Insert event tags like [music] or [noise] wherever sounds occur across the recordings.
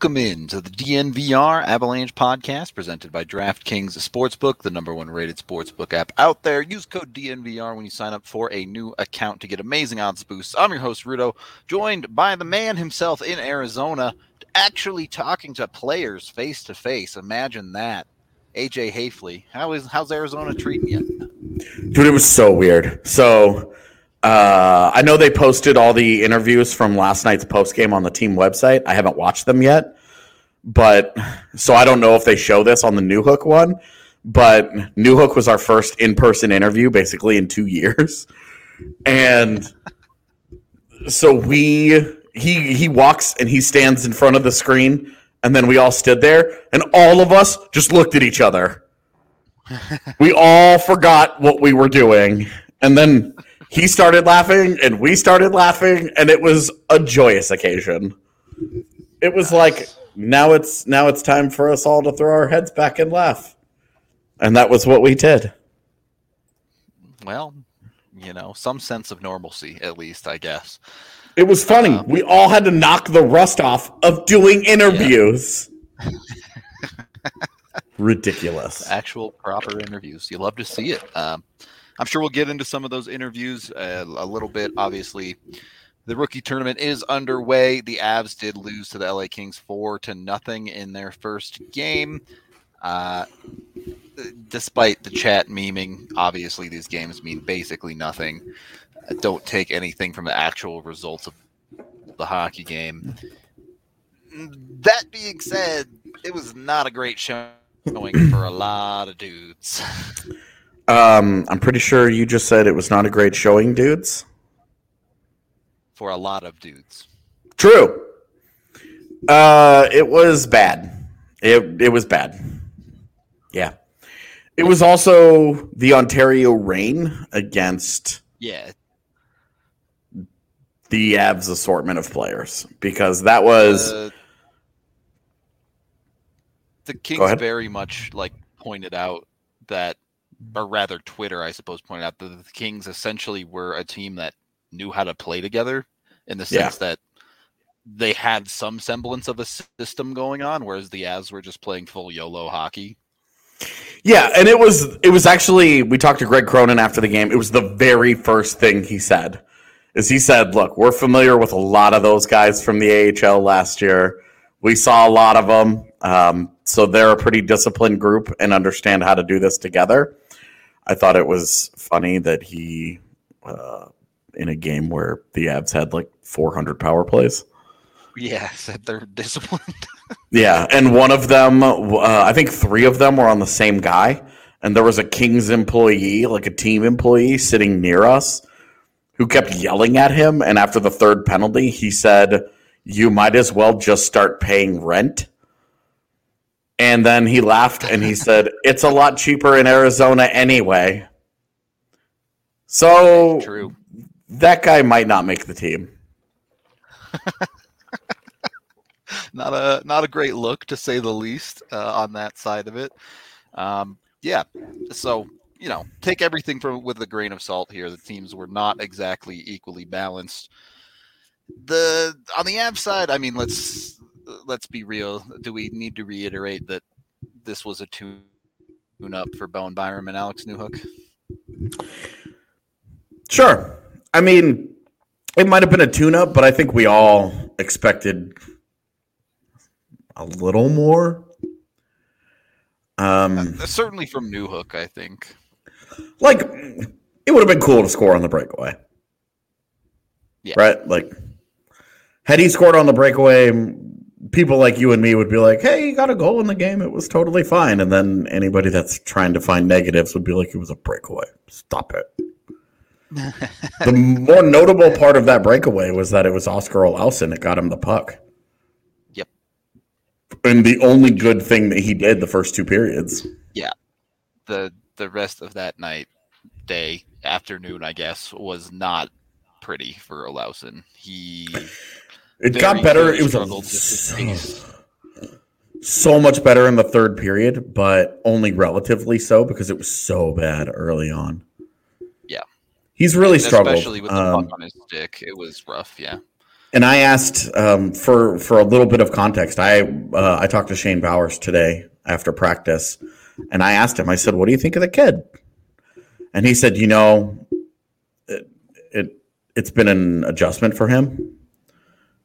Welcome in to the DNVR Avalanche podcast presented by DraftKings Sportsbook, the number one rated sportsbook app out there. Use code DNVR when you sign up for a new account to get amazing odds boosts. I'm your host, Rudo, joined by the man himself in Arizona, actually talking to players face to face. Imagine that. AJ Haefele. How is how's Arizona treating you? Dude, it was so weird. So uh, I know they posted all the interviews from last night's post game on the team website. I haven't watched them yet, but so I don't know if they show this on the Newhook one. But Newhook was our first in person interview, basically in two [laughs] years, and so we he he walks and he stands in front of the screen, and then we all stood there, and all of us just looked at each other. we all forgot what we were doing, and then he started laughing and we started laughing and it was a joyous occasion. It was like now it's now it's time for us all to throw our heads back and laugh. And that was what we did. Well you know some sense of normalcy at least i guess. It was funny. Um, we all had to knock the rust off of doing interviews. Yeah. [laughs] ridiculous. Actual proper interviews. You love to see it. Um, I'm sure we'll get into some of those interviews uh, a little bit. Obviously, the rookie tournament is underway. The Avs did lose to the LA Kings four to nothing in their first game. Uh, despite the chat memeing, obviously these games mean basically nothing. Don't take anything from the actual results of the hockey game. That being said, it was not a great showing for a lot of dudes. [laughs] Um, I'm pretty sure you just said it was not a great showing, dudes. For a lot of dudes. True. Uh, it was bad. It it was bad. Yeah. It was also the Ontario Reign against yeah the Avs assortment of players because that was uh, the Kings very much like pointed out that or rather Twitter, I suppose, pointed out that the Kings essentially were a team that knew how to play together in the sense yeah. that they had some semblance of a system going on, whereas the Avs were just playing full YOLO hockey. Yeah, and it was it was actually we talked to Greg Cronin after the game. It was the very first thing he said. Is he said, "Look, we're familiar with a lot of those guys from the AHL last year. We saw a lot of them, um, so they're a pretty disciplined group and understand how to do this together." I thought it was funny that he, uh, in a game where the Avs had like 400 power plays. Yeah, [laughs] said they're disciplined. [laughs] yeah, and one of them, uh, I think three of them were on the same guy, and there was a Kings employee, like a team employee, sitting near us, who kept yelling at him. And after the third penalty, he said, "You might as well just start paying rent." And then he laughed and he said, It's a lot cheaper in Arizona anyway. So True. that guy might not make the team. [laughs] not a not a great look to say the least uh, on that side of it. Um, yeah, so you know, take everything from with a grain of salt here. The teams were not exactly equally balanced. The on the Av side, I mean, let's let's be real. Do we need to reiterate that this was a tune up for Bowen Byram and Alex Newhook? Sure. I mean, it might have been a tune up, but I think we all expected a little more. Um, uh, certainly from Newhook, I think. Like, it would have been cool to score on the breakaway. Yeah. Right? Like, had he scored on the breakaway, people like you and me would be like, "Hey, you got a goal in the game. It was totally fine." And then anybody that's trying to find negatives would be like, "It was a breakaway. Stop it." [laughs] the more notable part of that breakaway was that it was Oskar Olausson that got him the puck. Yep. And the only good thing that he did the first two periods. Yeah. The the rest of that night, day, afternoon, I guess, was not pretty for Olausson. He it got better. It was a, so, so much better in the third period, but only relatively so because it was so bad early on. Yeah, he's really struggled, especially with the um, puck on his stick. It was rough. Yeah, And I asked um, for for a little bit of context. I uh, I talked to Shane Bowers today after practice, and I asked him. I said, "What do you think of the kid?" And he said, "You know, it, it it's been an adjustment for him,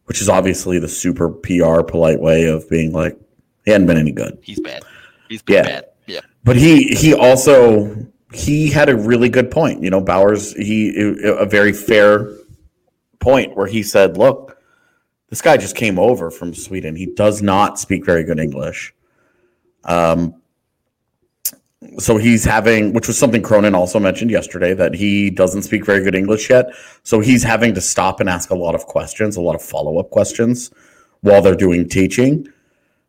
which is obviously the super PR polite way of being like he hadn't been any good. He's bad. He's been yeah. bad. Yeah. But he he also he had a really good point. You know, Bowers he a very fair point where he said, "Look, this guy just came over from Sweden. He does not speak very good English. Um, so he's having, which was something Cronin also mentioned yesterday, that he doesn't speak very good English yet. So he's having to stop and ask a lot of questions, a lot of follow up questions while they're doing teaching.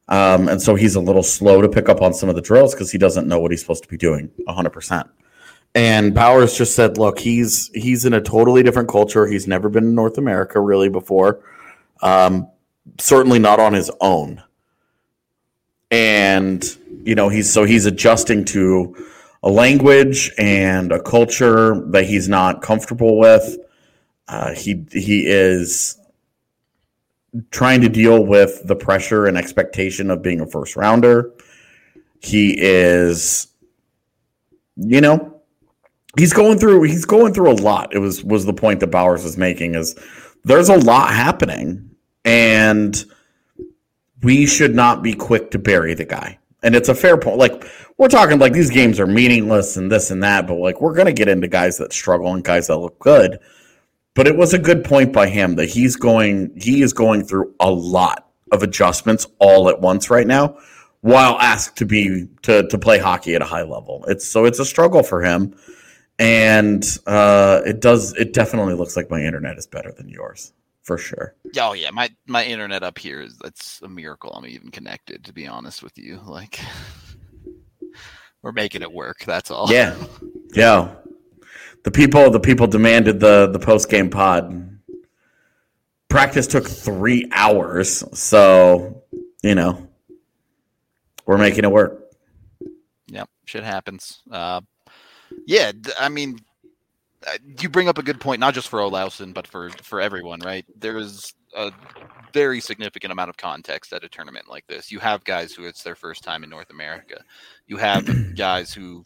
Um, and so he's a little slow to pick up on some of the drills because he doesn't know what he's supposed to be doing 100%. And Bowers just said, look, he's he's in a totally different culture. He's never been in North America really before. Um, certainly not on his own. And you know, he's so he's adjusting to a language and a culture that he's not comfortable with. Uh, he he is trying to deal with the pressure and expectation of being a first rounder. He is, you know, he's going through he's going through a lot. It was was the point that Bowers was making is there's a lot happening and we should not be quick to bury the guy. And it's a fair point. Like we're talking like these games are meaningless and this and that, but like we're to get into guys that struggle and guys that look good. But it was a good point by him that he's going he is going through a lot of adjustments all at once right now while asked to be to to play hockey at a high level. It's so it's a struggle for him and uh, it does. It definitely looks like my internet is better than yours for sure. Oh yeah, my my internet up here is that's a miracle. I'm even connected. To be honest with you, like [laughs] we're making it work. That's all. Yeah, [laughs] yeah. The people, the people demanded the the post game pod. Practice took three hours, so you know we're making it work. Yep, shit happens. Uh, yeah, I mean, you bring up a good point, not just for Olausson, but for for everyone, right? There's a very significant amount of context at a tournament like this. You have guys who it's their first time in North America. You have [clears throat] guys who,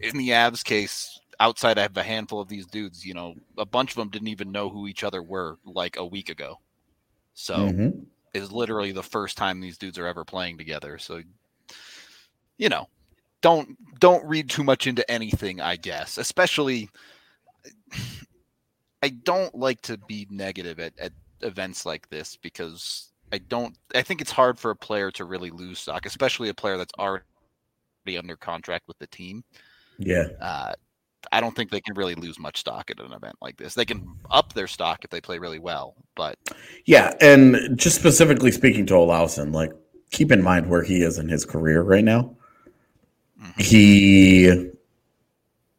in the Avs case, outside of a handful of these dudes, you know, a bunch of them didn't even know who each other were like a week ago. So mm-hmm. is literally the first time these dudes are ever playing together. So, you know, don't don't read too much into anything, I guess. Especially I don't like to be negative at, at events like this because I don't I think it's hard for a player to really lose stock, especially a player that's already under contract with the team. Yeah. Uh, I don't think they can really lose much stock at an event like this. They can up their stock if they play really well, but yeah, and just specifically speaking to Olausson, like keep in mind where he is in his career right now. He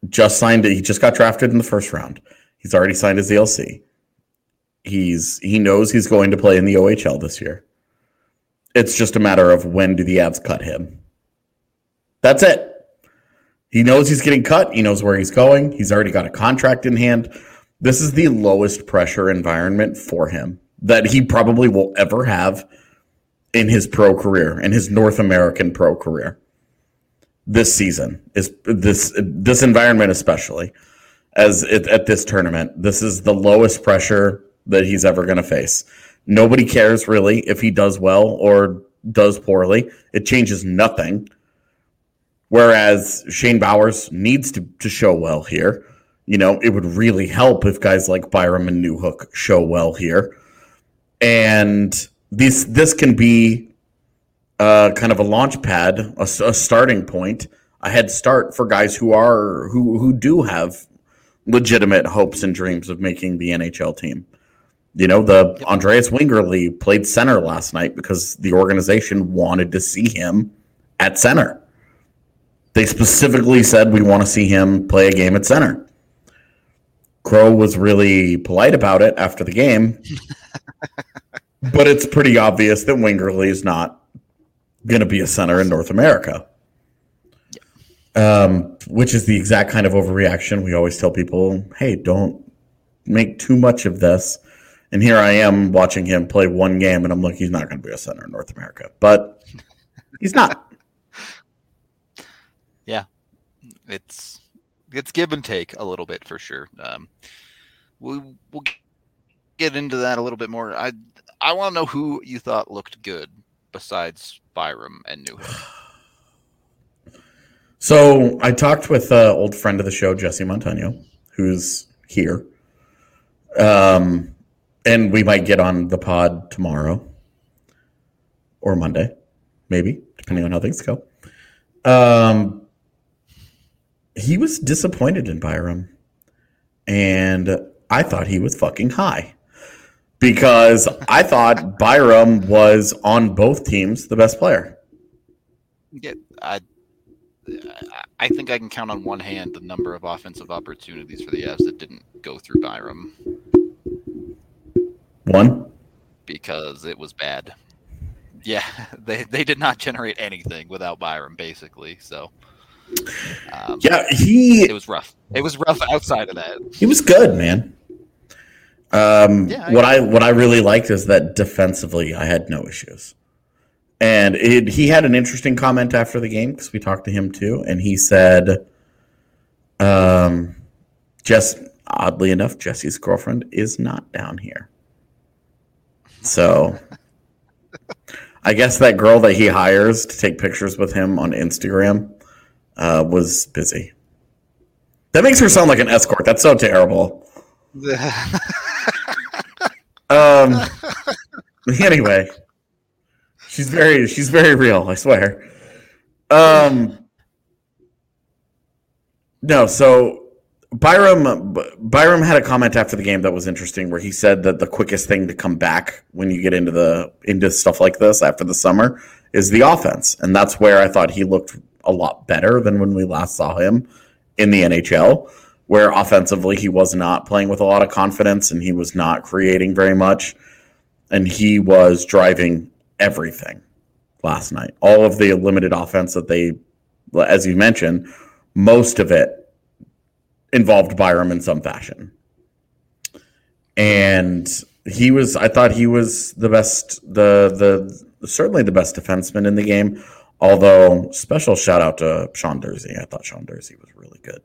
just signed it. He just got drafted in the first round. He's already signed his ELC. He's he knows he's going to play in the OHL this year. It's just a matter of when do the Avs cut him. That's it. He knows he's getting cut. He knows where he's going. He's already got a contract in hand. This is the lowest pressure environment for him that he probably will ever have in his pro career, in his North American pro career this season is this this environment especially as it, at this tournament this is the lowest pressure that he's ever going to face. Nobody cares really if he does well or does poorly. It changes nothing. Whereas shane bowers needs to, to show well here. You know it would really help if guys like byram and newhook show well here. And this this can be uh, kind of a launch pad, a, a, starting point, a head start for guys who are who who do have legitimate hopes and dreams of making the NHL team. You know, the. Andreas Wingerli played center last night because the organization wanted to see him at center. They specifically said we want to see him play a game at center. Crow was really polite about it after the game. [laughs] but it's pretty obvious that Wingerli is not going to be a center in North America. Um, which is the exact kind of overreaction we always tell people hey, don't make too much of this. And here I am watching him play one game, and I'm like, he's not going to be a center in North America, but he's not. [laughs] yeah, it's it's give and take a little bit for sure. Um, we we'll get into that a little bit more. I I want to know who you thought looked good besides Byram and Newhook. [sighs] So I talked with an old friend of the show, Jesse Montano, who's here. Um, and we might get on the pod tomorrow or Monday, maybe, depending on how things go. Um, he was disappointed in Byram, and I thought he was fucking high because I thought Byram was on both teams the best player. Yeah, I I think I can count on one hand the number of offensive opportunities for the Avs that didn't go through Byram. One? Because it was bad. Yeah, [laughs] they, they did not generate anything without Byram, basically. So, um, yeah, he. It was rough. It was rough outside of that. He was good, man. Um, yeah, I what I what I really liked is that defensively, I had no issues. And it, he had an interesting comment after the game because we talked to him too, and he said, um, just oddly enough, Jesse's girlfriend is not down here. So I guess that girl that he hires to take pictures with him on Instagram uh, was busy. That makes her sound like an escort. That's so terrible. [laughs] um. [laughs] Anyway, she's very she's very real. I swear. Um. No, so Byram Byram had a comment after the game that was interesting where he said that the quickest thing to come back when you get into the into stuff like this after the summer is the offense. And that's where I thought he looked a lot better than when we last saw him in the NHL, where offensively he was not playing with a lot of confidence and he was not creating very much. And he was driving everything last night. All of the limited offense that they as you mentioned, most of it involved Byram in some fashion. And he was I thought he was the best the the certainly the best defenseman in the game. Although special shout out to Sean Durzi. I thought Sean Durzi was really good.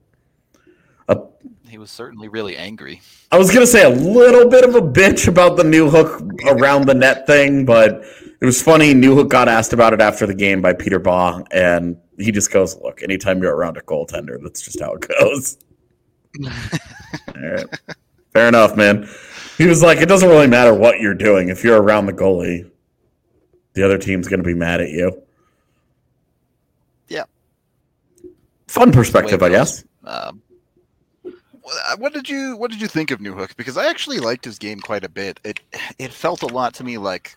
Uh, he was certainly really angry. I was gonna say a little bit of a bitch about the Newhook around the net thing, but it was funny. Newhook got asked about it after the game by Peter Baugh, and he just goes, "Look, anytime you're around a goaltender, that's just how it goes." [laughs] All right. Fair enough, man. He was like, it doesn't really matter what you're doing. If you're around the goalie, the other team's going to be mad at you. Yeah. Fun perspective, I guess. Um, Uh, what did you What did you think of Newhook? Because I actually liked his game quite a bit. It It felt a lot to me like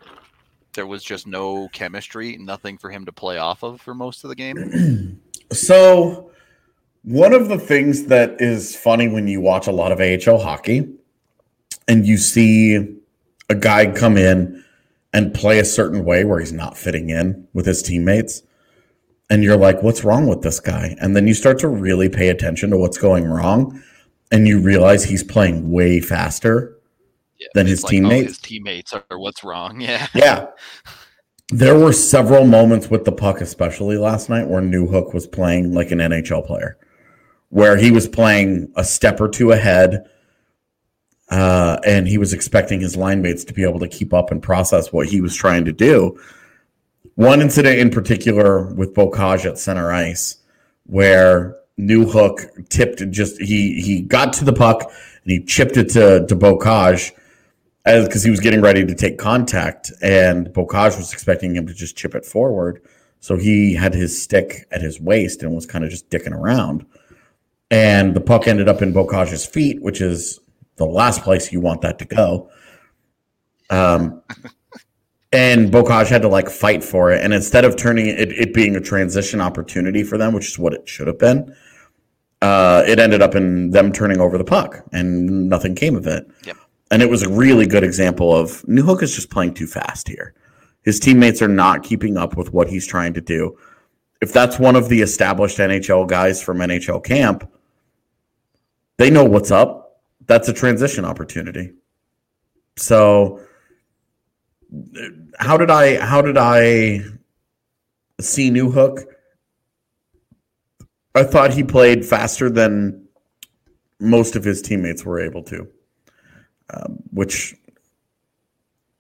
there was just no chemistry, nothing for him to play off of for most of the game. [clears throat] so one of the things that is funny when you watch a lot of AHL hockey and you see a guy come in and play a certain way where he's not fitting in with his teammates, and you're like, what's wrong with this guy? And then you start to really pay attention to what's going wrong, and you realize he's playing way faster yeah, than his like, teammates. Oh, his teammates are what's wrong. [laughs] Yeah. Yeah. There were several moments with the puck, especially last night, where Newhook was playing like an NHL player where he was playing a step or two ahead. Uh, and he was expecting his line mates to be able to keep up and process what he was trying to do. One incident in particular with Beaucage at center ice, where Newhook tipped just he he got to the puck and he chipped it to to Beaucage as because he was getting ready to take contact, and Beaucage was expecting him to just chip it forward. So he had his stick at his waist and was kind of just dicking around and the puck ended up in Beaucage's feet, which is the last place you want that to go. Um, and Beaucage had to like fight for it, and instead of turning it, it being a transition opportunity for them, which is what it should have been, uh, it ended up in them turning over the puck, and nothing came of it. Yep. And it was a really good example of Newhook is just playing too fast here. His teammates are not keeping up with what he's trying to do. If that's one of the established NHL guys from NHL camp, they know what's up. That's a transition opportunity. So how did I how did I see Newhook? I thought he played faster than most of his teammates were able to, um, which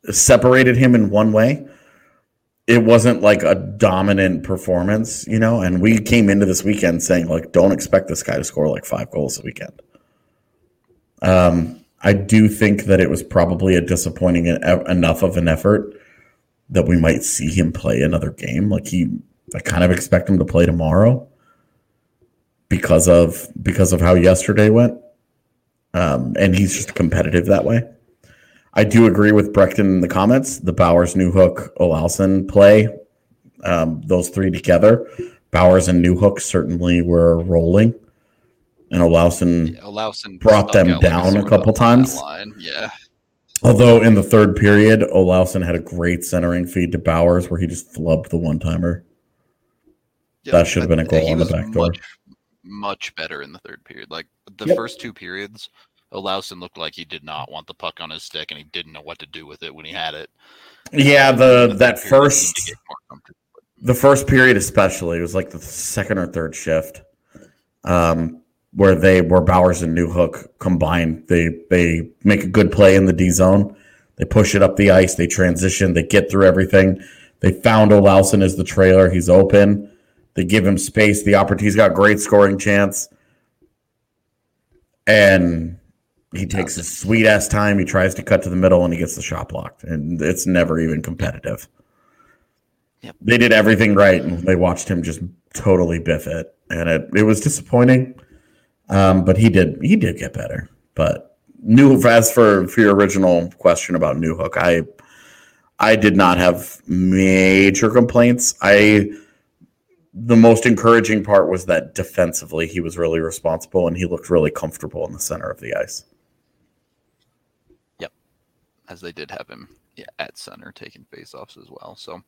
separated him in one way. It wasn't like a dominant performance, you know. And we came into this weekend saying like, don't expect this guy to score like five goals a weekend. Um, I do think that it was probably a disappointing enough of an effort that we might see him play another game. Like he, I kind of expect him to play tomorrow because of because of how yesterday went, um, and he's just competitive that way. I do agree with Brecton in the comments. The Bowers, Newhook, Olausson play, um, those three together. Bowers and Newhook certainly were rolling and Olausson, yeah, brought them down a couple times. Yeah. Although in the third period, Olausson had a great centering feed to Bowers where he just flubbed the one timer. Yeah, that should have been a goal on the back door. Much, much better in the third period. Like the yep. first two periods, Olausson looked like he did not want the puck on his stick and he didn't know what to do with it when he had it. Yeah, the that first the first period especially it was like the second or third shift. Um, where they where Bowers and Newhook combine. They they make a good play in the D zone. They push it up the ice. They transition. They get through everything. They found Olausson as the trailer. He's open. They give him space. The opportunity. He's got great scoring chance, and he takes his sweet ass time. He tries to cut to the middle, and he gets the shot blocked. And it's never even competitive. Yep. They did everything right, and they watched him just totally biff it, and it it was disappointing. Um, but he did he did get better. But new as for for your original question about Newhook, I I did not have major complaints. I the most encouraging part was that defensively he was really responsible and he looked really comfortable in the center of the ice. Yep. As they did have him at center taking faceoffs as well. So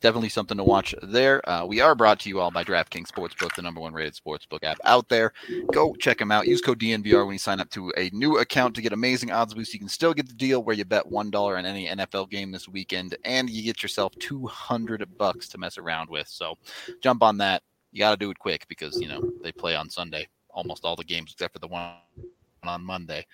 definitely something to watch there. Uh, we are brought to you all by DraftKings Sportsbook, the number one rated sportsbook app out there. Go check them out. Use code DNVR when you sign up to a new account to get amazing odds boosts. You can still get the deal where you bet one dollar on any NFL game this weekend, and you get yourself two hundred bucks to mess around with. So jump on that. You got to do it quick because you know they play on Sunday, almost all the games except for the one on Monday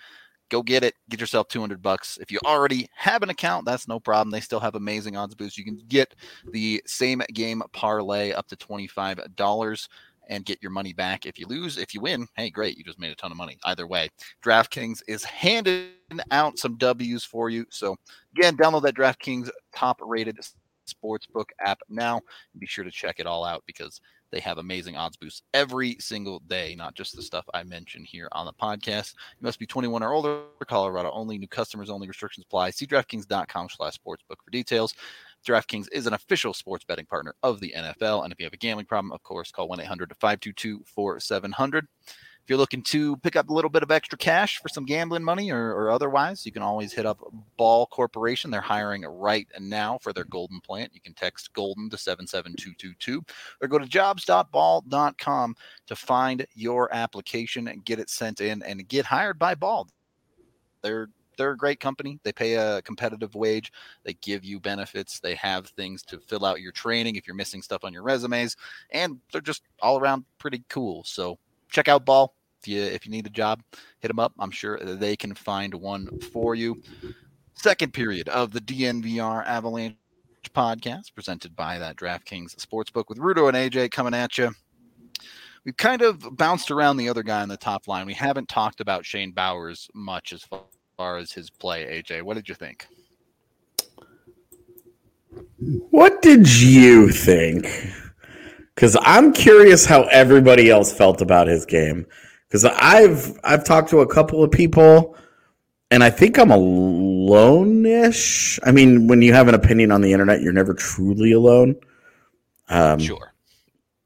go get it. Get yourself 200 bucks. If you already have an account, that's no problem. They still have amazing odds boosts. You can get the same game parlay up to $25 and get your money back. If you lose, if you win, hey, great. You just made a ton of money. Either way, DraftKings is handing out some W's for you. So, again, download that DraftKings top rated sportsbook app now. Be sure to check it all out because they have amazing odds boosts every single day, not just the stuff I mentioned here on the podcast. You must be 21 or older, Colorado only, new customers only, restrictions apply. See DraftKings.com slash sportsbook for details. DraftKings is an official sports betting partner of the NFL. And if you have a gambling problem, of course, call 1 800 522 4700. If you're looking to pick up a little bit of extra cash for some gambling money or, or, otherwise, you can always hit up Ball Corporation. They're hiring right now for their Golden plant. You can text Golden to 77222 or go to jobs.ball.com to find your application and get it sent in and get hired by Ball. They're they're a great company. They pay a competitive wage. They give you benefits. They have things to fill out your training if you're missing stuff on your resumes, and they're just all around pretty cool. So check out Ball. If you if you need a job, hit them up. I'm sure they can find one for you. Second period of the DNVR Avalanche podcast presented by that DraftKings Sportsbook with Rudo and AJ coming at you. We've kind of bounced around the other guy on the top line. We haven't talked about Shane Bowers much as far as his play. AJ, what did you think? What did you think? Because I'm curious how everybody else felt about his game because I've I've talked to a couple of people, and I think I'm alone-ish. I mean, when you have an opinion on the internet, you're never truly alone. Um, sure,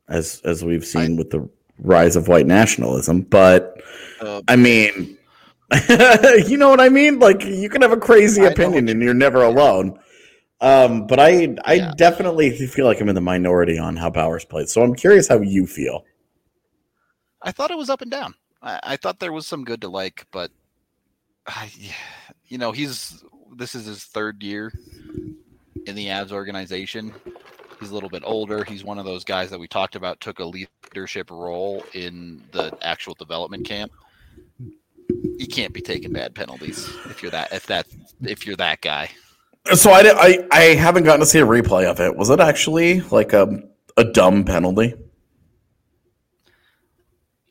as as we've seen I, with the rise of white nationalism, but uh, I mean, [laughs] you know what I mean? Like you can have a crazy opinion, and you're never alone. Um, but I I yeah. definitely feel like I'm in the minority on how Bowers played. So I'm curious how you feel. I thought it was up and down. I, I thought there was some good to like, but I, you know, he's this is his third year in the Avs organization. He's a little bit older. He's one of those guys that we talked about took a leadership role in the actual development camp. You can't be taking bad penalties if you're that if that if you're that guy. So I, I I haven't gotten to see a replay of it. Was it actually like a a dumb penalty?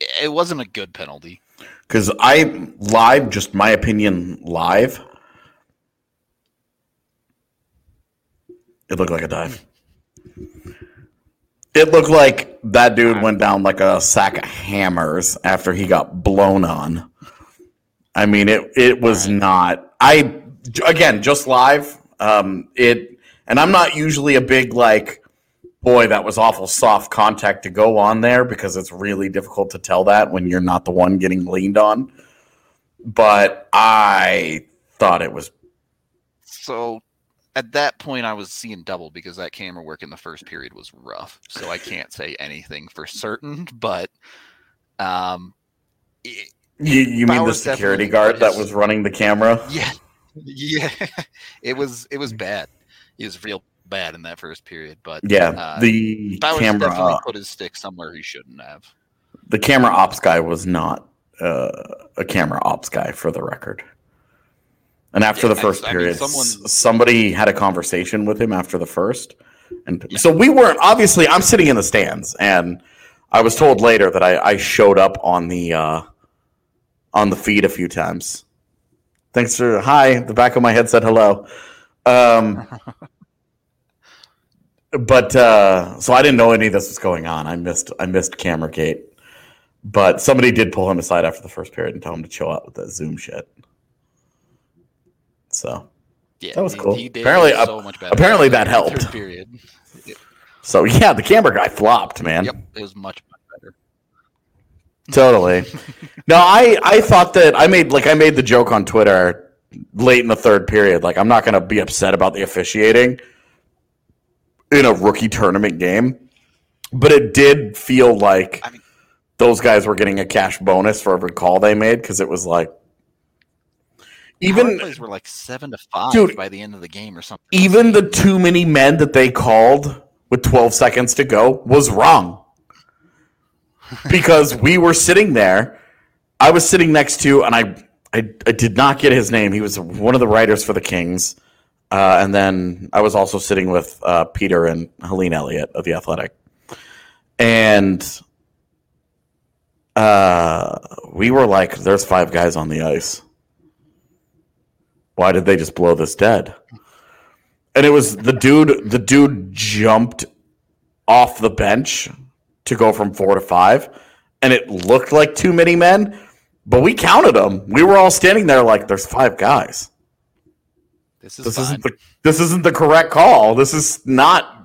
It wasn't a good penalty. Because I live, just my opinion, live. It looked like a dive. It looked like that dude went down like a sack of hammers after he got blown on. I mean, it it was not. I again just live. Um, it and I'm not usually a big like, boy, that was awful soft contact to go on there because it's really difficult to tell that when you're not the one getting leaned on. But I thought it was So at that point, I was seeing double because that camera work in the first period was rough. So I can't say anything for certain, [laughs] but um, it, you, you mean the security guard put that was running the camera? yeah, [laughs] yeah, it was it was bad. It was real bad in that first period, but Yeah, uh, the Bowers camera definitely put his stick somewhere he shouldn't have. the camera ops guy was not uh, a camera ops guy for the record. And after Yeah, the first I- I mean, period, someone- somebody had a conversation with him after the first, and Yeah. so we weren't. Obviously, I'm sitting in the stands, and I was told later that I, I showed up on the uh, on the feed a few times. Thanks for hi. The back of my head said hello. Um, [laughs] but uh, so I didn't know any of this was going on. I missed I missed Cameragate, but somebody did pull him aside after the first period and tell him to chill out with that Zoom shit. So Yeah, That was cool. He did Apparently- so much better. apparently that in the helped. Period. so yeah, the camera guy flopped, man. Yep, it was much much better. Totally. no, I I thought that I made like I made the joke on Twitter late in the third period. Like I'm not going to be upset about the officiating in a rookie tournament game, but it did feel like I mean- those guys were getting a cash bonus for every call they made because it was like even plays were like seven to five Dude, by the end of the game or something. even the too many men that they called with 12 seconds to go was wrong. [laughs] because we were sitting there. I was sitting next to, and I, I, I did not get his name. He was one of the writers for the Kings. Uh, and then I was also sitting with uh, Peter and Helene Elliott of The Athletic. And uh, we were like, there's five guys on the ice. Why did they just blow this dead? And it was the dude. The dude jumped off the bench to go from four to five, and it looked like too many men. But we counted them. We were all standing there like, "There's five guys. This is This fine. isn't the this isn't the correct call. This is not."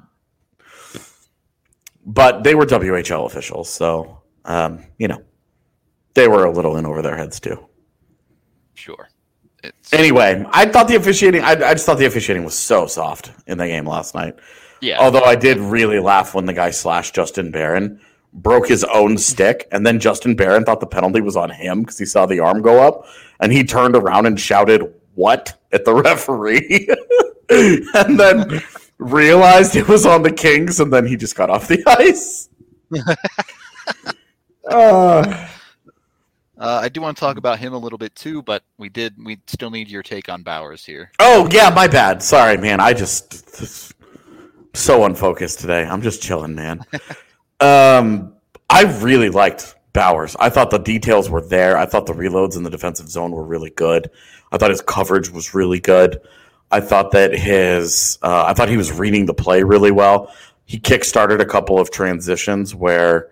But they were WHL officials, so um, you know they were a little in over their heads too. sure. It's Anyway, I thought the officiating. I, I just thought the officiating was so soft in the game last night. yeah. Although I did really laugh when the guy slashed Justin Barron, broke his own stick, and then Justin Barron thought the penalty was on him because he saw the arm go up, and he turned around and shouted "What?" at the [laughs] referee, [laughs] and then realized it was on the Kings, and then he just got off the [laughs] ice. uh, Uh, I do want to talk about him a little bit too, but we did. We still need your take on Bowers here. oh yeah, my bad. Sorry, man. I just so unfocused today. I'm just chilling, man. um, I really liked Bowers. I thought the details were there. I thought the reloads in the defensive zone were really good. I thought his coverage was really good. I thought that his, uh, I thought he was reading the play really well. He kickstarted a couple of transitions where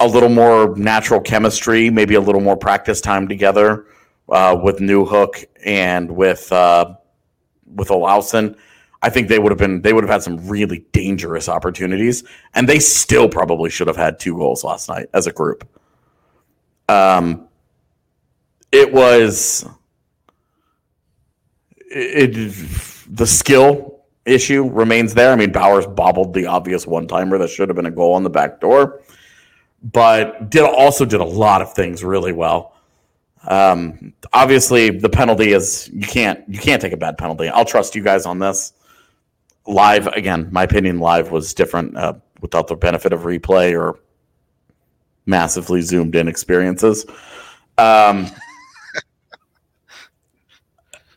a little more natural chemistry, maybe a little more practice time together uh, with Newhook and with uh, with Olausson. I think they would have been they would have had some really dangerous opportunities, and they still probably should have had two goals last night as a group. Um, it was it, the skill issue remains there. I mean, Bowers bobbled the obvious one timer that should have been a goal on the back door, but did also did a lot of things really well. Um, obviously, the penalty is you can't you can't take a bad penalty. I'll trust you guys on this. Live again, my opinion. Live was different uh, without the benefit of replay or massively zoomed in experiences. Um,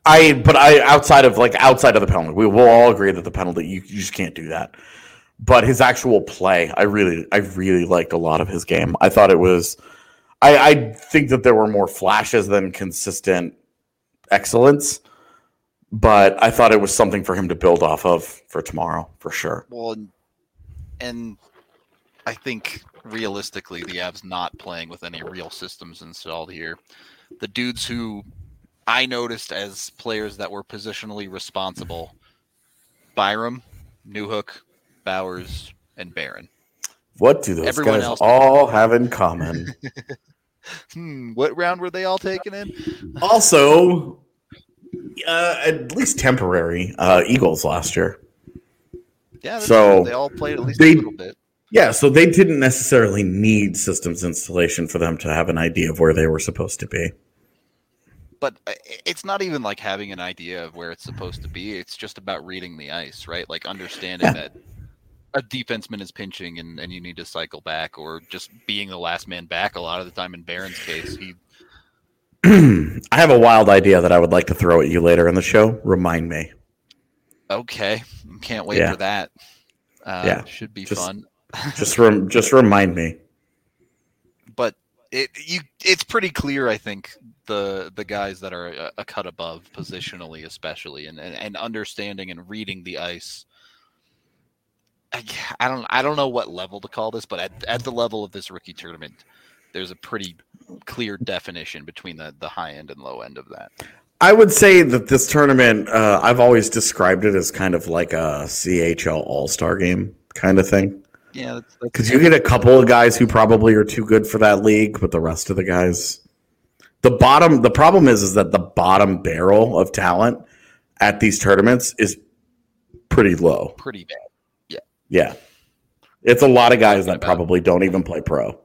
I but I outside of like outside of the penalty, we will all agree that the penalty you, you just can't do that. But his actual play, I really I really liked a lot of his game. I thought it was I, I think that there were more flashes than consistent excellence, but I thought it was something for him to build off of for tomorrow for sure. Well, and, I think realistically, the Avs not playing with any real systems installed here. The dudes who I noticed as players that were positionally responsible Byram, Newhook, Bowers, and Barron. What do those Everyone guys all have in common? [laughs] hmm, what round were they all taken in? Also, uh, at least temporary uh, Eagles last year. Yeah, so true. they all played at least they, a little bit. Yeah, so they didn't necessarily need systems installation for them to have an idea of where they were supposed to be. But uh, it's not even like having an idea of where it's supposed to be. It's just about reading the ice, right? Like understanding yeah. that a defenseman is pinching and, and you need to cycle back or just being the last man back a lot of the time in Barron's case he [clears throat] I have a wild idea that I would like to throw at you later in the show. Remind me. Okay, can't wait yeah. for that. Uh, yeah, should be just, fun. [laughs] just rem- just remind me. But it you it's pretty clear, I think the the guys that are a, a cut above positionally, especially, and, and and understanding and reading the ice I don't I don't know what level to call this, but at, at the level of this rookie tournament, there's a pretty clear definition between the, the high end and low end of that. I would say that this tournament, uh, I've always described it as kind of like a CHL All Star game kind of thing. Yeah, because you get a couple of guys who probably are too good for that league, but the rest of the guys, the bottom. The problem is, is that the bottom barrel of talent at these tournaments is pretty low. Pretty bad. Yeah. Yeah, it's a lot of guys that probably don't even play pro.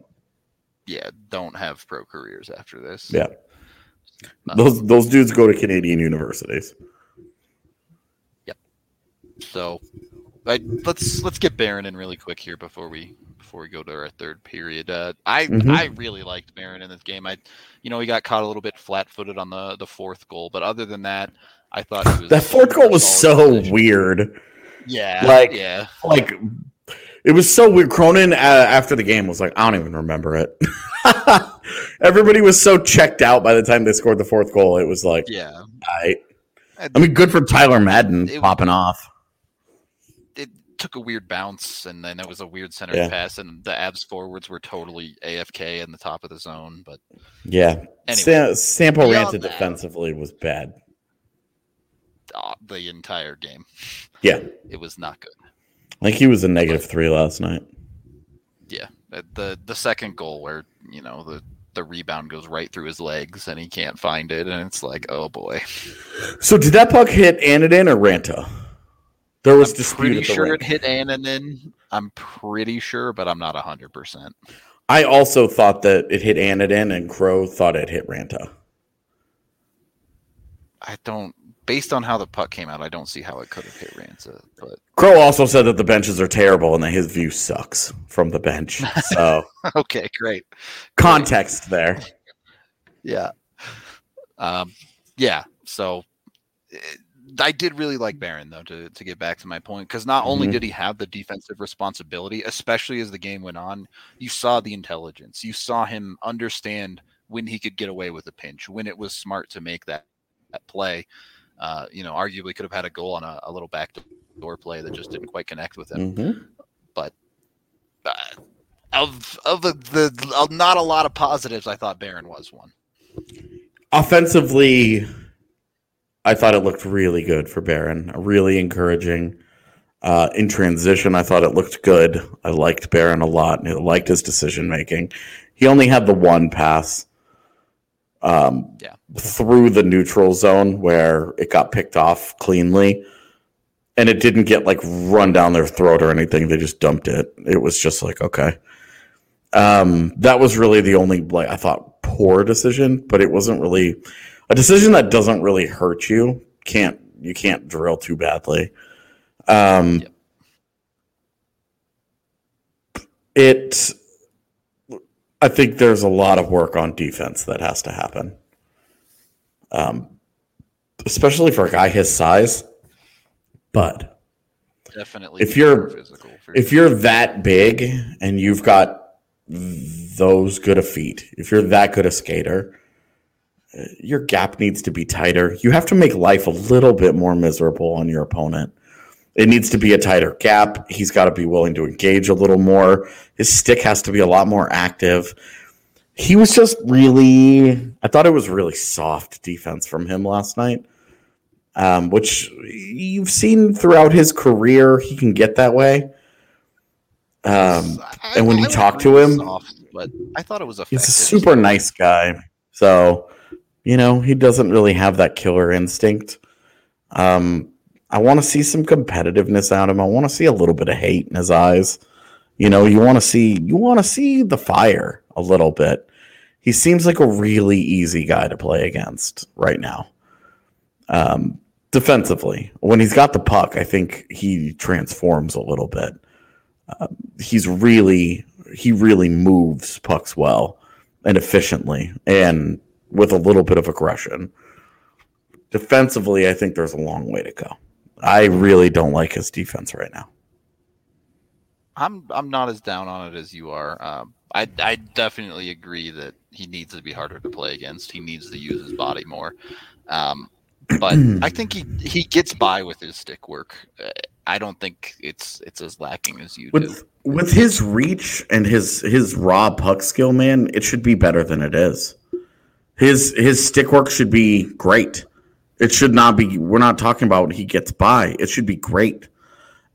Yeah, don't have pro careers after this. Yeah. Um, those those dudes go to Canadian universities. Yep. So I, let's let's get Barron in really quick here before we before we go to our third period. Uh, I mm-hmm. I really liked Barron in this game. I you know he got caught a little bit flat footed on the the fourth goal, but other than that, I thought that fourth goal was so position. weird. Yeah, like yeah, like it was so weird. Cronin uh, after the game was like, I don't even remember it. [laughs] Everybody was so checked out by the time they scored the fourth goal. It was like, yeah, I. I mean, good for Tyler Madden it, popping off. It took a weird bounce, and then it was a weird center yeah. pass, and the Avs forwards were totally AFK in the top of the zone. But yeah, anyway, Sam- Sampo Ranta defensively was bad. Uh, the entire game. Yeah, it was not good. I think he was a negative three last night. Yeah, the the second goal where you know the the rebound goes right through his legs and he can't find it, and it's like, oh boy. So did that puck hit Annunen or Ranta? There was I'm pretty sure it hit Annunen. I'm pretty sure, but I'm not hundred percent. I also thought that it hit Annunen, and Crow thought it hit Ranta. I don't based on how the puck came out, I don't see how it could have hit Ranta. But Crow also said that the benches are terrible and that his view sucks from the bench. So [laughs] okay, great context there. Yeah, um, yeah. So it, eh, I did really like Barron though. To to get back to my point, because not mm-hmm. only did he have the defensive responsibility, especially as the game went on, you saw the intelligence. You saw him understand when he could get away with a pinch, when it was smart to make that that play uh, you know, arguably could have had a goal on a, a little backdoor play that just didn't quite connect with him. Mm-hmm. But uh, of of the, the of not a lot of positives, I thought Barron was one. Offensively, I thought it looked really good for Barron. Really encouraging. Uh, in transition, I thought it looked good. I liked Barron a lot. I liked his decision making. He only had the one pass um, yeah. through the neutral zone where it got picked off cleanly. And it didn't get like run down their throat or anything. They just dumped it. It was just like, okay. Um, that was really the only like I thought poor decision, but it wasn't really a decision that doesn't really hurt you. Can't you can't drill too badly. Um, yep. It, I think there's a lot of work on defense that has to happen, um, especially for a guy his size. But definitely, if you're physical, if you're that big and you've got those good of feet, if you're that good a skater, your gap needs to be tighter. You have to make life a little bit more miserable on your opponent. It needs to be a tighter gap. He's got to be willing to engage a little more. His stick has to be a lot more active. He was just really, I thought it was really soft defense from him last night, um, which you've seen throughout his career. He can get that way. Um, and when you talk to him, soft, but I thought it was a. He's a super nice guy. So, you know, he doesn't really have that killer instinct. Um, I want to see some competitiveness out of him. I want to see a little bit of hate in his eyes. You know, you want to see you want to see the fire a little bit. He seems like a really easy guy to play against right now. Um, defensively, when he's got the puck, I think he transforms a little bit. Uh, he's really he really moves pucks well and efficiently and with a little bit of aggression. Defensively, I think there's a long way to go. I really don't like his defense right now. I'm I'm not as down on it as you are. Um, I I definitely agree that he needs to be harder to play against. He needs to use his body more. Um, but [clears throat] I think he he gets by with his stick work. Uh, I don't think it's it's as lacking as you with, do. With his reach and his his raw puck skill, man, it should be better than it is. His his stick work should be great. It should not be. We're not talking about he gets by. It should be great.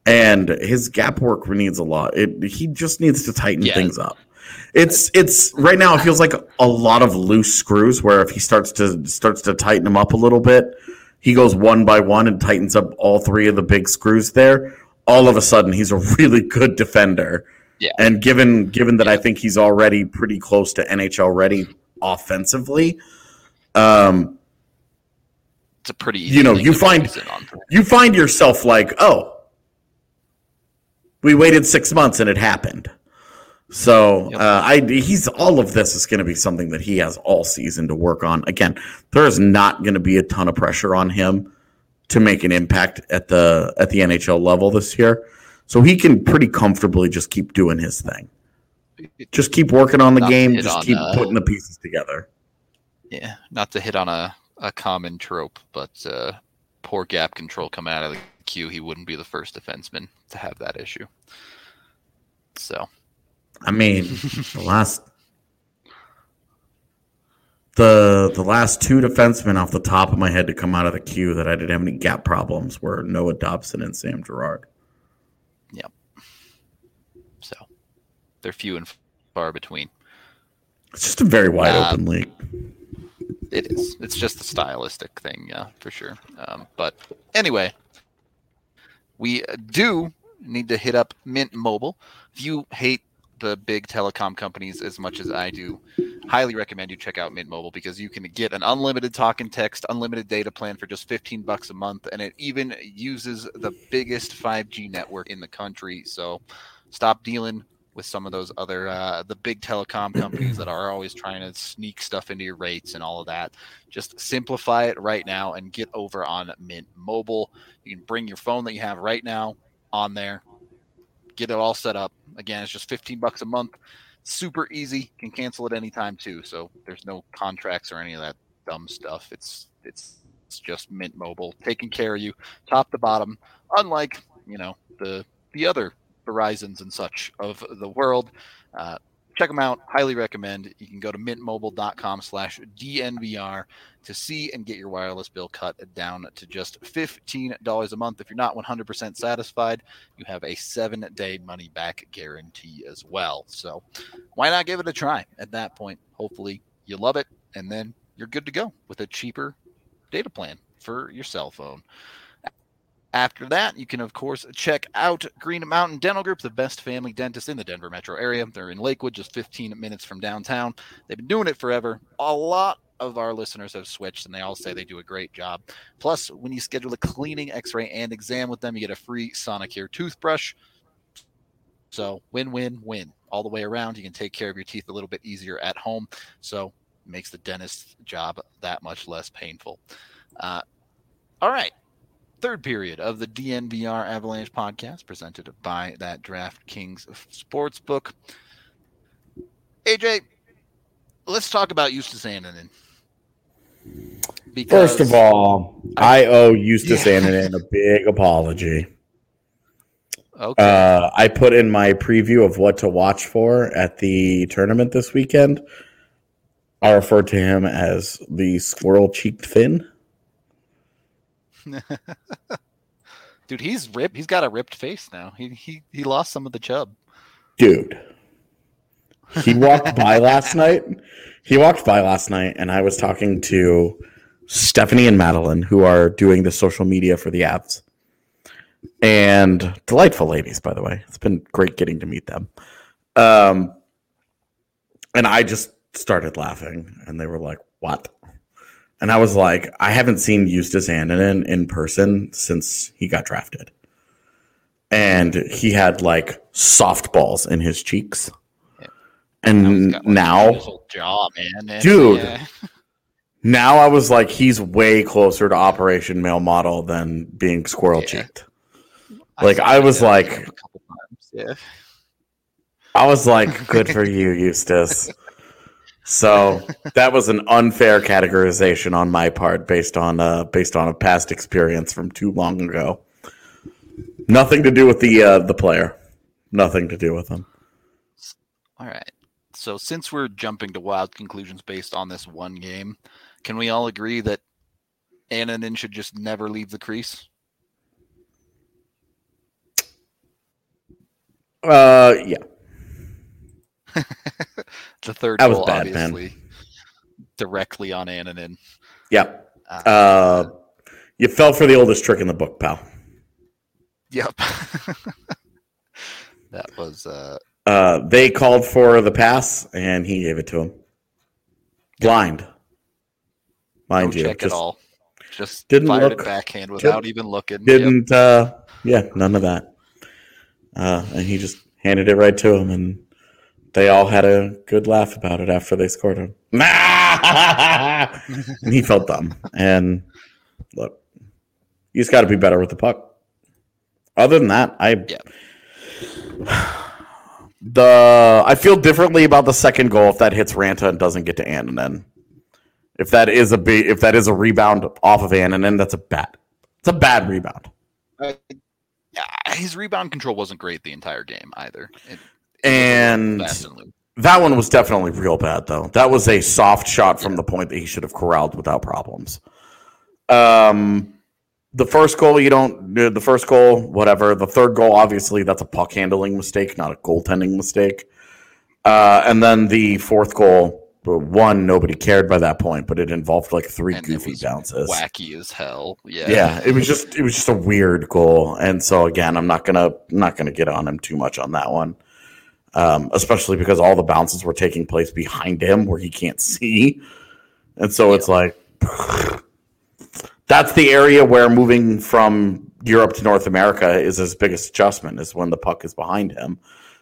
And his gap work needs a lot. It he just needs to tighten yeah. things up. It's it's right now. It feels like a lot of loose screws. Where if he starts to starts to tighten them up a little bit, he goes one by one and tightens up all three of the big screws there. All of a sudden, he's a [laughs] really good defender. Yeah. And given given that I think he's already pretty close to NHL ready offensively, um, it's a pretty you know you find you find yourself like oh we waited six months and it happened so yep. uh, I he's all of this is going to be something that he has all season to work on. Again, there is not going to be a ton of pressure on him to make an impact at the at the NHL level this year, so he can pretty comfortably just keep doing his thing. Just keep working on the not game. Just keep uh, putting the pieces together. Yeah, not to hit on a a common trope, but uh, poor gap control coming out of the Q, he wouldn't be the first defenseman to have that issue. So, I mean, the last the the last two defensemen off the top of my head to come out of the Q that I didn't have any gap problems were Noah Dobson and Sam Girard. Yep. So they're few and far between. It's just a very wide um, open league. It is. It's just a stylistic thing, yeah, for sure. Um, but anyway, we do need to hit up Mint Mobile. If you hate the big telecom companies as much as I do, highly recommend you check out Mint Mobile because you can get an unlimited talk and text, unlimited data plan for just 15 bucks a month, and it even uses the biggest 5G network in the country. So stop dealing with some of those other uh, the big telecom companies that are always trying to sneak stuff into your rates and all of that. Just simplify it right now and get over on Mint Mobile. You can bring your phone that you have right now on there, get it all set up. Again, it's just 15 bucks a month. Super easy. Can cancel it anytime too. So there's no contracts or any of that dumb stuff. It's it's it's just Mint Mobile taking care of you top to bottom. Unlike you know the the other Verizons and such of the world. Uh, check them out. Highly recommend. You can go to mintmobile.com slash DNVR to see and get your wireless bill cut down to just $15 a month. If you're not 100% satisfied, you have a seven day money back guarantee as well. So why not give it a try at that point? Hopefully you love it and then you're good to go with a cheaper data plan for your cell phone. After that, you can, of course, check out Green Mountain Dental Group, the best family dentist in the Denver metro area. They're in Lakewood, just 15 minutes from downtown. They've been doing it forever. A lot of our listeners have switched, and they all say they do a great job. Plus, when you schedule a cleaning, x ray, and exam with them, you get a free Sonicare toothbrush. So, win win win all the way around. You can take care of your teeth a little bit easier at home. So, makes the dentist's job that much less painful. Uh, all right third period of the DNVR Avalanche podcast presented by that DraftKings Sportsbook. AJ, let's talk about Justus Annunen. First of all, I, I owe Justus yeah. A big apology. Okay. Uh, I put in my preview of what to watch for at the tournament this weekend. I referred to him as the squirrel cheeked Finn. [laughs] Dude, he's ripped. He's got a ripped face now. He he he lost some of the chub. Dude, he walked [laughs] by last night. He walked by last night, and I was talking to Stephanie and Madeline, who are doing the social media for the Avs, and delightful ladies, by the way. It's been great getting to meet them. Um, and I just started laughing, and they were like, "What?" And I was like, I haven't seen Justus Annunen in person since he got drafted. And he had like softballs in his cheeks. Yeah. And now, jaw, man. dude, yeah. [laughs] now I was like, he's way closer to Operation Male Model than being squirrel cheeked. Yeah. Like I, I was like, yeah. I was like, [laughs] good for you, Justus. So that was an unfair categorization on my part based on uh, based on a past experience from too long ago. Nothing to do with the uh, the player. Nothing to do with him. All right. So since we're jumping to wild conclusions based on this one game, can we all agree that Annunen should just never leave the crease? Uh, yeah. The third that goal, bad, obviously, man. directly on Annunen. Yep. Uh, uh, you fell for the oldest trick in the book, pal. Yep. [laughs] that was. Uh, uh, they called for the pass, and he gave it to him. Blind, mind no you. Check just, at all. Just didn't fired look, backhand without even looking. Didn't. Yep. Uh, yeah, none of that. Uh, and he just handed it right to him, and they all had a good laugh about it after they scored him. [laughs] and he felt dumb. And look, he's got to be better with the puck. Other than that, I yeah. [sighs] the I feel differently about the second goal if that hits Ranta and doesn't get to Annunen. If that is a be, if that is a rebound off of Annunen, that's a bad. It's a bad rebound. Uh, his rebound control wasn't great the entire game either. It, and that one was definitely real bad, though. That was a soft shot from yeah. the point that he should have corralled without problems. Um, the first goal, you don't. The first goal, whatever. The third goal, obviously, that's a puck handling mistake, not a goaltending mistake. Uh, and then the fourth goal, one nobody cared by that point, but it involved like three and goofy bounces. Wacky as hell. Yeah. Yeah. It was just it was just a weird goal. And so again, I'm not gonna not gonna get on him too much on that one um, especially because all the bounces were taking place behind him where he can't see. And so it's like [sighs] that's the area where moving from Europe to North America is his biggest adjustment is when the puck is behind him.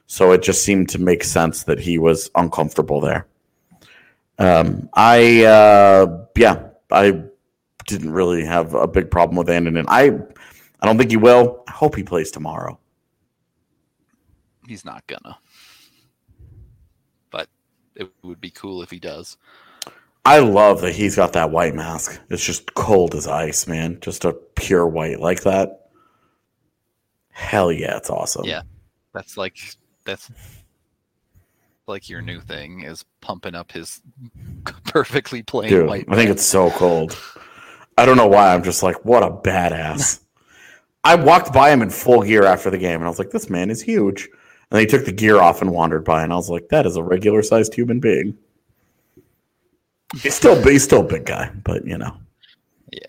So it just seemed to make sense that he was uncomfortable there. Um, I uh, yeah, I didn't really have a big problem with Annunen. I I don't think he will. I hope he plays tomorrow. He's not gonna it would be cool if he does. I love that he's got that white mask. It's just cold as ice, man. Just a pure white like that. Hell yeah, it's awesome. Yeah. That's like that's like your new thing is pumping up his [laughs] perfectly plain Dude, white. I think it's so cold. I don't know why. I'm just like, what a badass. [laughs] I walked by him in full gear after the game, and I was like, this man is huge. And he took the gear off and wandered by, and I was like, that is a regular sized human being. He's still he's still a big guy, but you know. Yeah.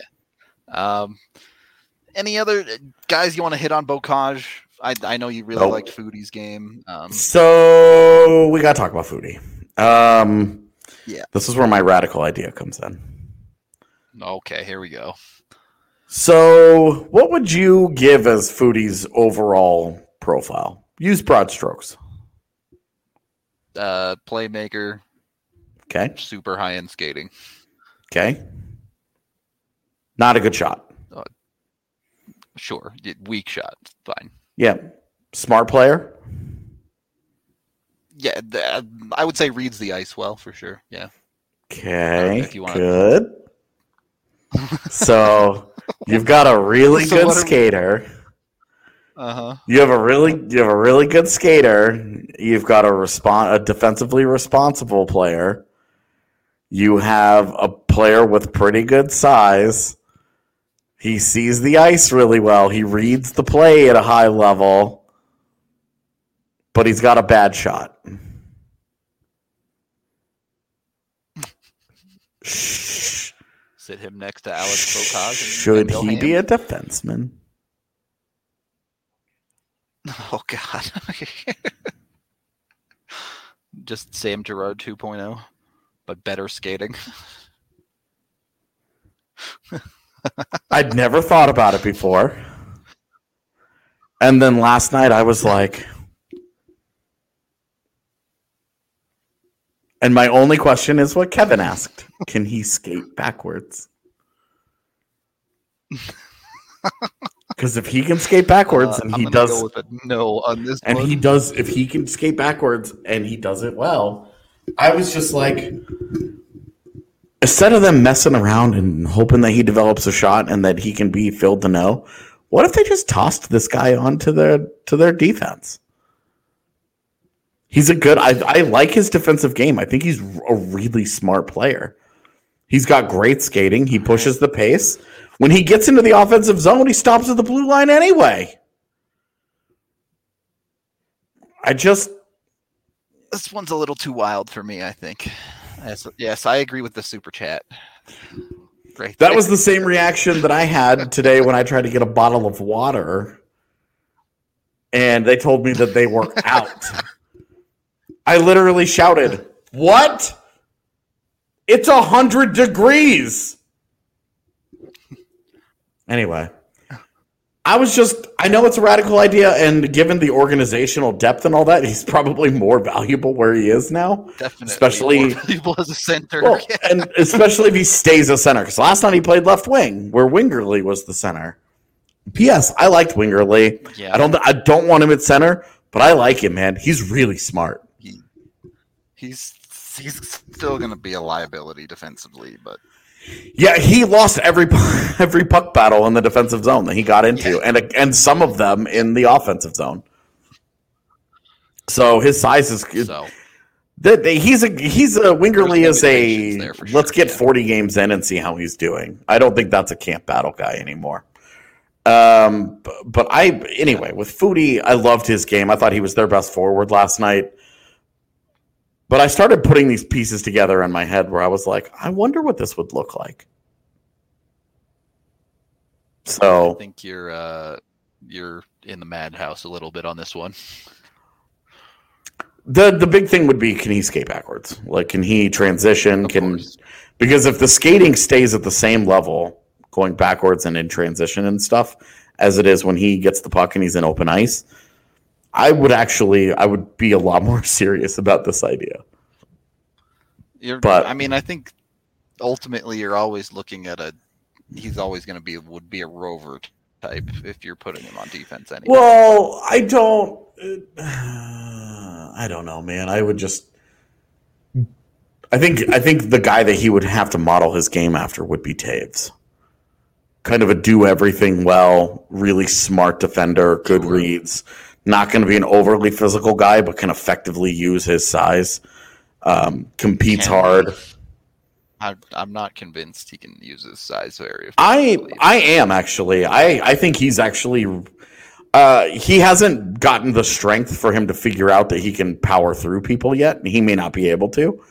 Um Any other guys you want to hit on Beaucage? I, I know you really Nope. liked Foudy's game. Um, So we got to talk about Foudy. Um, Yeah. This is where my radical idea comes in. okay, here we go. So, what would you give as Foudy's overall profile? Use broad strokes. Uh, playmaker, Okay. super high end skating. Okay. Not a good shot. Sure, weak shot, fine. Yeah. Smart player. Yeah, th- uh, I would say reads the ice well for sure. Yeah. Okay. if you wanna- Good. [laughs] so, you've got a really So good skater. Uh huh. You have a really you have a really good skater. You've got a respon a defensively responsible player. You have a player with pretty good size. He sees the ice really well. He reads the play at a high level. But he's got a bad shot. Shh. [laughs] Sit him next to Alex Beaucage. Should he ham. be a defenseman? [laughs] Oh God. [laughs] Just Sam Girard 2.0, but better skating. [laughs] I'd never thought about it before. And then last night I was like, and my only question is what Kevin asked Can he skate backwards? Because if he can skate backwards Uh, and he does, go with a no on this and one. he does, if he can skate backwards and he does it well, I was just like, instead of them messing around and hoping that he develops a shot and that he can be filled to know, what if they just tossed this guy onto their to their defense? He's a good. I, I like his defensive game. I think he's a really smart player. He's got great skating. He pushes the pace. When he gets into the offensive zone, he stops at the blue line anyway. I just this one's a little too wild for me. I think. Yes, yes, I agree with the super chat. Great. That was the same reaction that I had today when I tried to get a bottle of water and they told me that they were out. I literally shouted, What? It's a hundred degrees. Anyway, I was just, I know it's a radical idea, and given the organizational depth and all that, he's probably more valuable where he is now. definitely especially- more [laughs] valuable as a center. Well, and especially if he stays a center, because last night he played left wing, where Wingerli was the center. P.S. I liked Wingerli. yeah, I don't. I don't want him at center, but I like him, man. He's really smart. he, he's he's still going to be a liability defensively, but Yeah, he lost every [laughs] every puck battle in the defensive zone that he got into, and and some of them in the offensive zone. So his size is so that he's a he's a Wingerli is a let's get yeah. 40 games in and see how he's doing. I don't think that's a camp battle guy anymore. Um, b- but I anyway with Foudy, I loved his game. I thought he was their best forward last night. But I started putting these pieces together in my head where I was like, I wonder what this would look like. So I think you're uh, you're in the madhouse a little bit on this one. the the big thing would be can he skate backwards? Like can he transition? Of can course. because if the skating stays at the same level going backwards and in transition and stuff as it is when he gets the puck and he's in open ice i would actually i would be a lot more [laughs] serious about this idea You're, But- I mean, I think ultimately you're always looking at a. He's always going to be would be a rover type if you're putting him on defense anyway. well i don't [sighs] i don't know man i would just i think i think the guy that he would have to model his game after would be Toews kind of a do everything well really smart defender good Sure. reads not going to be an overly physical guy but can effectively use his size um, competes Can- hard I, I'm not convinced he can use his size very. I. I am actually. I I think he's actually. Uh, he hasn't gotten the strength for him to figure out that he can power through people yet. He may not be able to,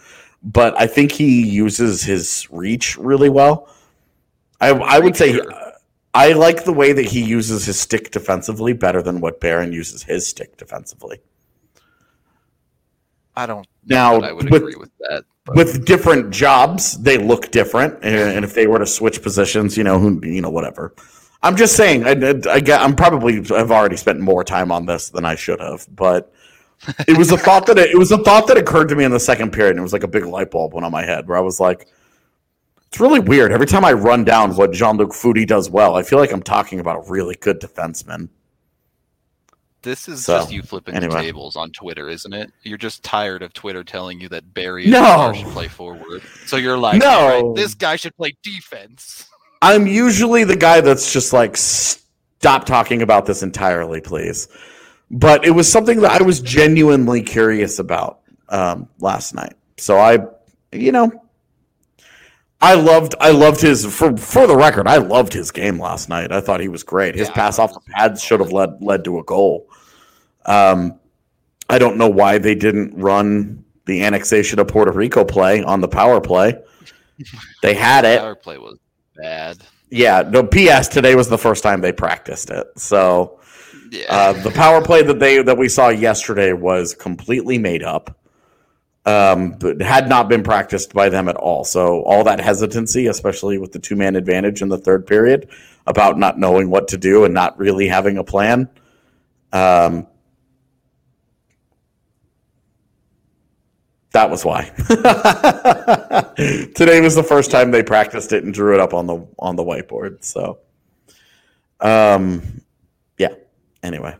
but I think he uses his reach really well. I I would say. I like the way that he uses his stick defensively better than what Barron uses his stick defensively. I don't Now, I would with- agree with that. but- With different jobs, they look different, and, if they were to switch positions, you know, who, you know, whatever. I'm just saying, I, I, I'm probably I've already spent more time on this than I should have, but it was a thought that it, it was a thought that occurred to me in the second period, and it was like a big light bulb went on my head where I was like, it's really weird. Every time I run down what Jean Luc Foudy does well, I feel like I'm talking about a really good defenseman. This is So, just you flipping the tables on Twitter, isn't it? You're just tired of Twitter telling you that Barry No. Should play forward. So you're like, No. "All right, this guy should play defense. [laughs] I'm usually the guy that's just like, stop talking about this entirely, please. But it was something that I was genuinely curious about um, last night. So I, you know, I loved, I loved his for for the record. I loved his game last night. I thought he was great. His Yeah, pass off the pads should have led led to a goal. Um, I don't know why they didn't run the annexation of Puerto Rico play on the power play. They had it. Power play was bad. Yeah, no. P.S. Today was the first time they practiced it. So Yeah. uh, the power play that they that we saw yesterday was completely made up. Um, but had not been practiced by them at all. So all that hesitancy, especially with the two man advantage in the third period, about not knowing what to do and not really having a plan. Um, that was why. [laughs] Today was the first time they practiced it and drew it up on the on the whiteboard. So, um, yeah. Anyway,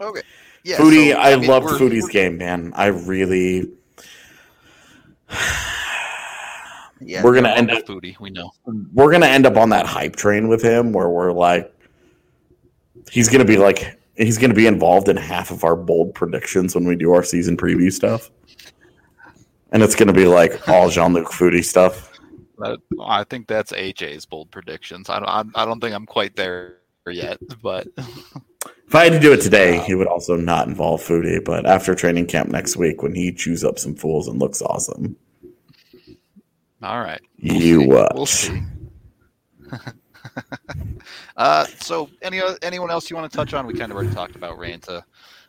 okay. Yeah. Foudy, so, I, mean, loved Foudy's game, man. I really. [sighs] Yeah, we're gonna end up- Foudy. We know. we're gonna end up on that hype train with him where we're like he's gonna be like he's gonna be involved in half of our bold predictions when we do our season preview stuff and it's gonna be like all jean-luc foudy stuff I think that's AJ's bold predictions. I don't. I don't think I'm quite there yet, but [laughs] if i had to do it today he would also not involve foudy but after training camp next week when he chews up some fools and looks awesome all right. you see. watch We'll see. [laughs] uh, so, any anyone else you want to touch on? We kind of already talked about Ranta.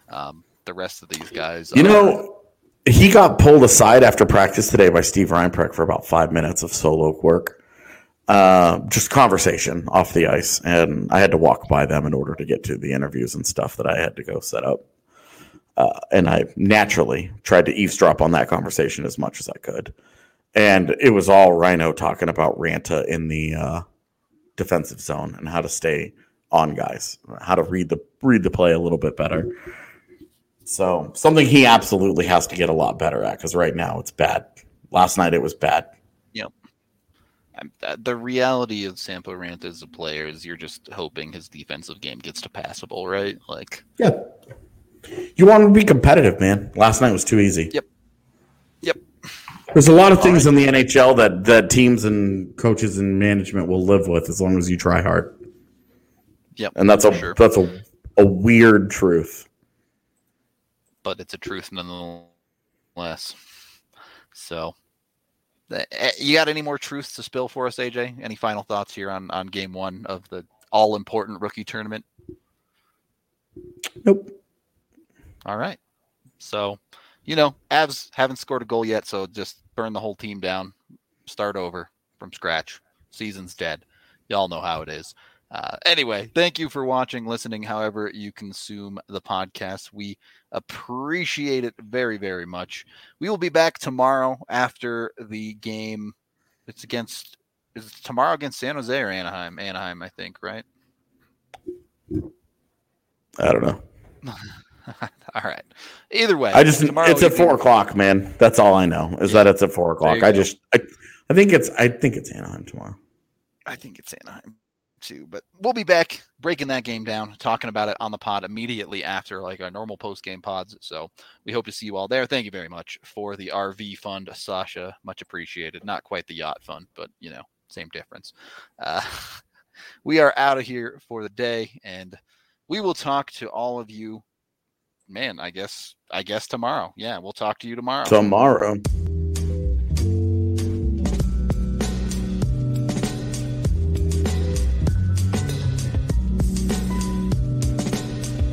Um, the rest of these guys. You are- know, he got pulled aside after practice today by Steve Reinprecht for about five minutes of solo work. Uh, just conversation off the ice. And I had to walk by them in order to get to the interviews and stuff that I had to go set up. Uh, and I naturally tried to eavesdrop on that conversation as much as I could. And it was all Rhino talking about Ranta in the uh, defensive zone and how to stay on guys, how to read the read the play a little bit better. So something he absolutely has to get a lot better at because right now it's bad. Last night it was bad. Uh, Uh, the reality of Sampo Ranta as a player is you're just hoping his defensive game gets to passable, right? Like, Yeah. You want to be competitive, man. Last night was too easy. Yep. Yep. There's a lot of things in the NHL that, that teams and coaches and management will live with as long as you try hard. Yep. And that's a sure. that's a, a weird truth. but it's a truth nonetheless. So, Eh, you got any more truths to spill for us, AJ? Any final thoughts here on on game one of the all important rookie tournament? Nope. All right. So, you know, Avs haven't scored a goal yet, so just burn the whole team down, start over from scratch. Season's dead. Y'all know how it is. Uh, anyway, thank you for watching, listening, however you consume the podcast. We appreciate it very, very much. We will be back tomorrow after the game. It's against, is tomorrow against San Jose or Anaheim? Anaheim, I think, right? I don't know. [laughs] All right. Either way, I just tomorrow it's at four o'clock, man. That's all I know is that it's at four o'clock. I go. just I, I think it's I think it's Anaheim tomorrow. I think it's Anaheim too, but we'll be back breaking that game down, talking about it on the pod immediately after like our normal post game pods. So we hope to see you all there. Thank you very much for the RV fund, Sasha. Much appreciated. Not quite the yacht fund, but you know, same difference. Uh, [laughs] we are out of here for the day, and we will talk to all of you. Man, I guess I guess tomorrow. Yeah, we'll talk to you tomorrow. Tomorrow.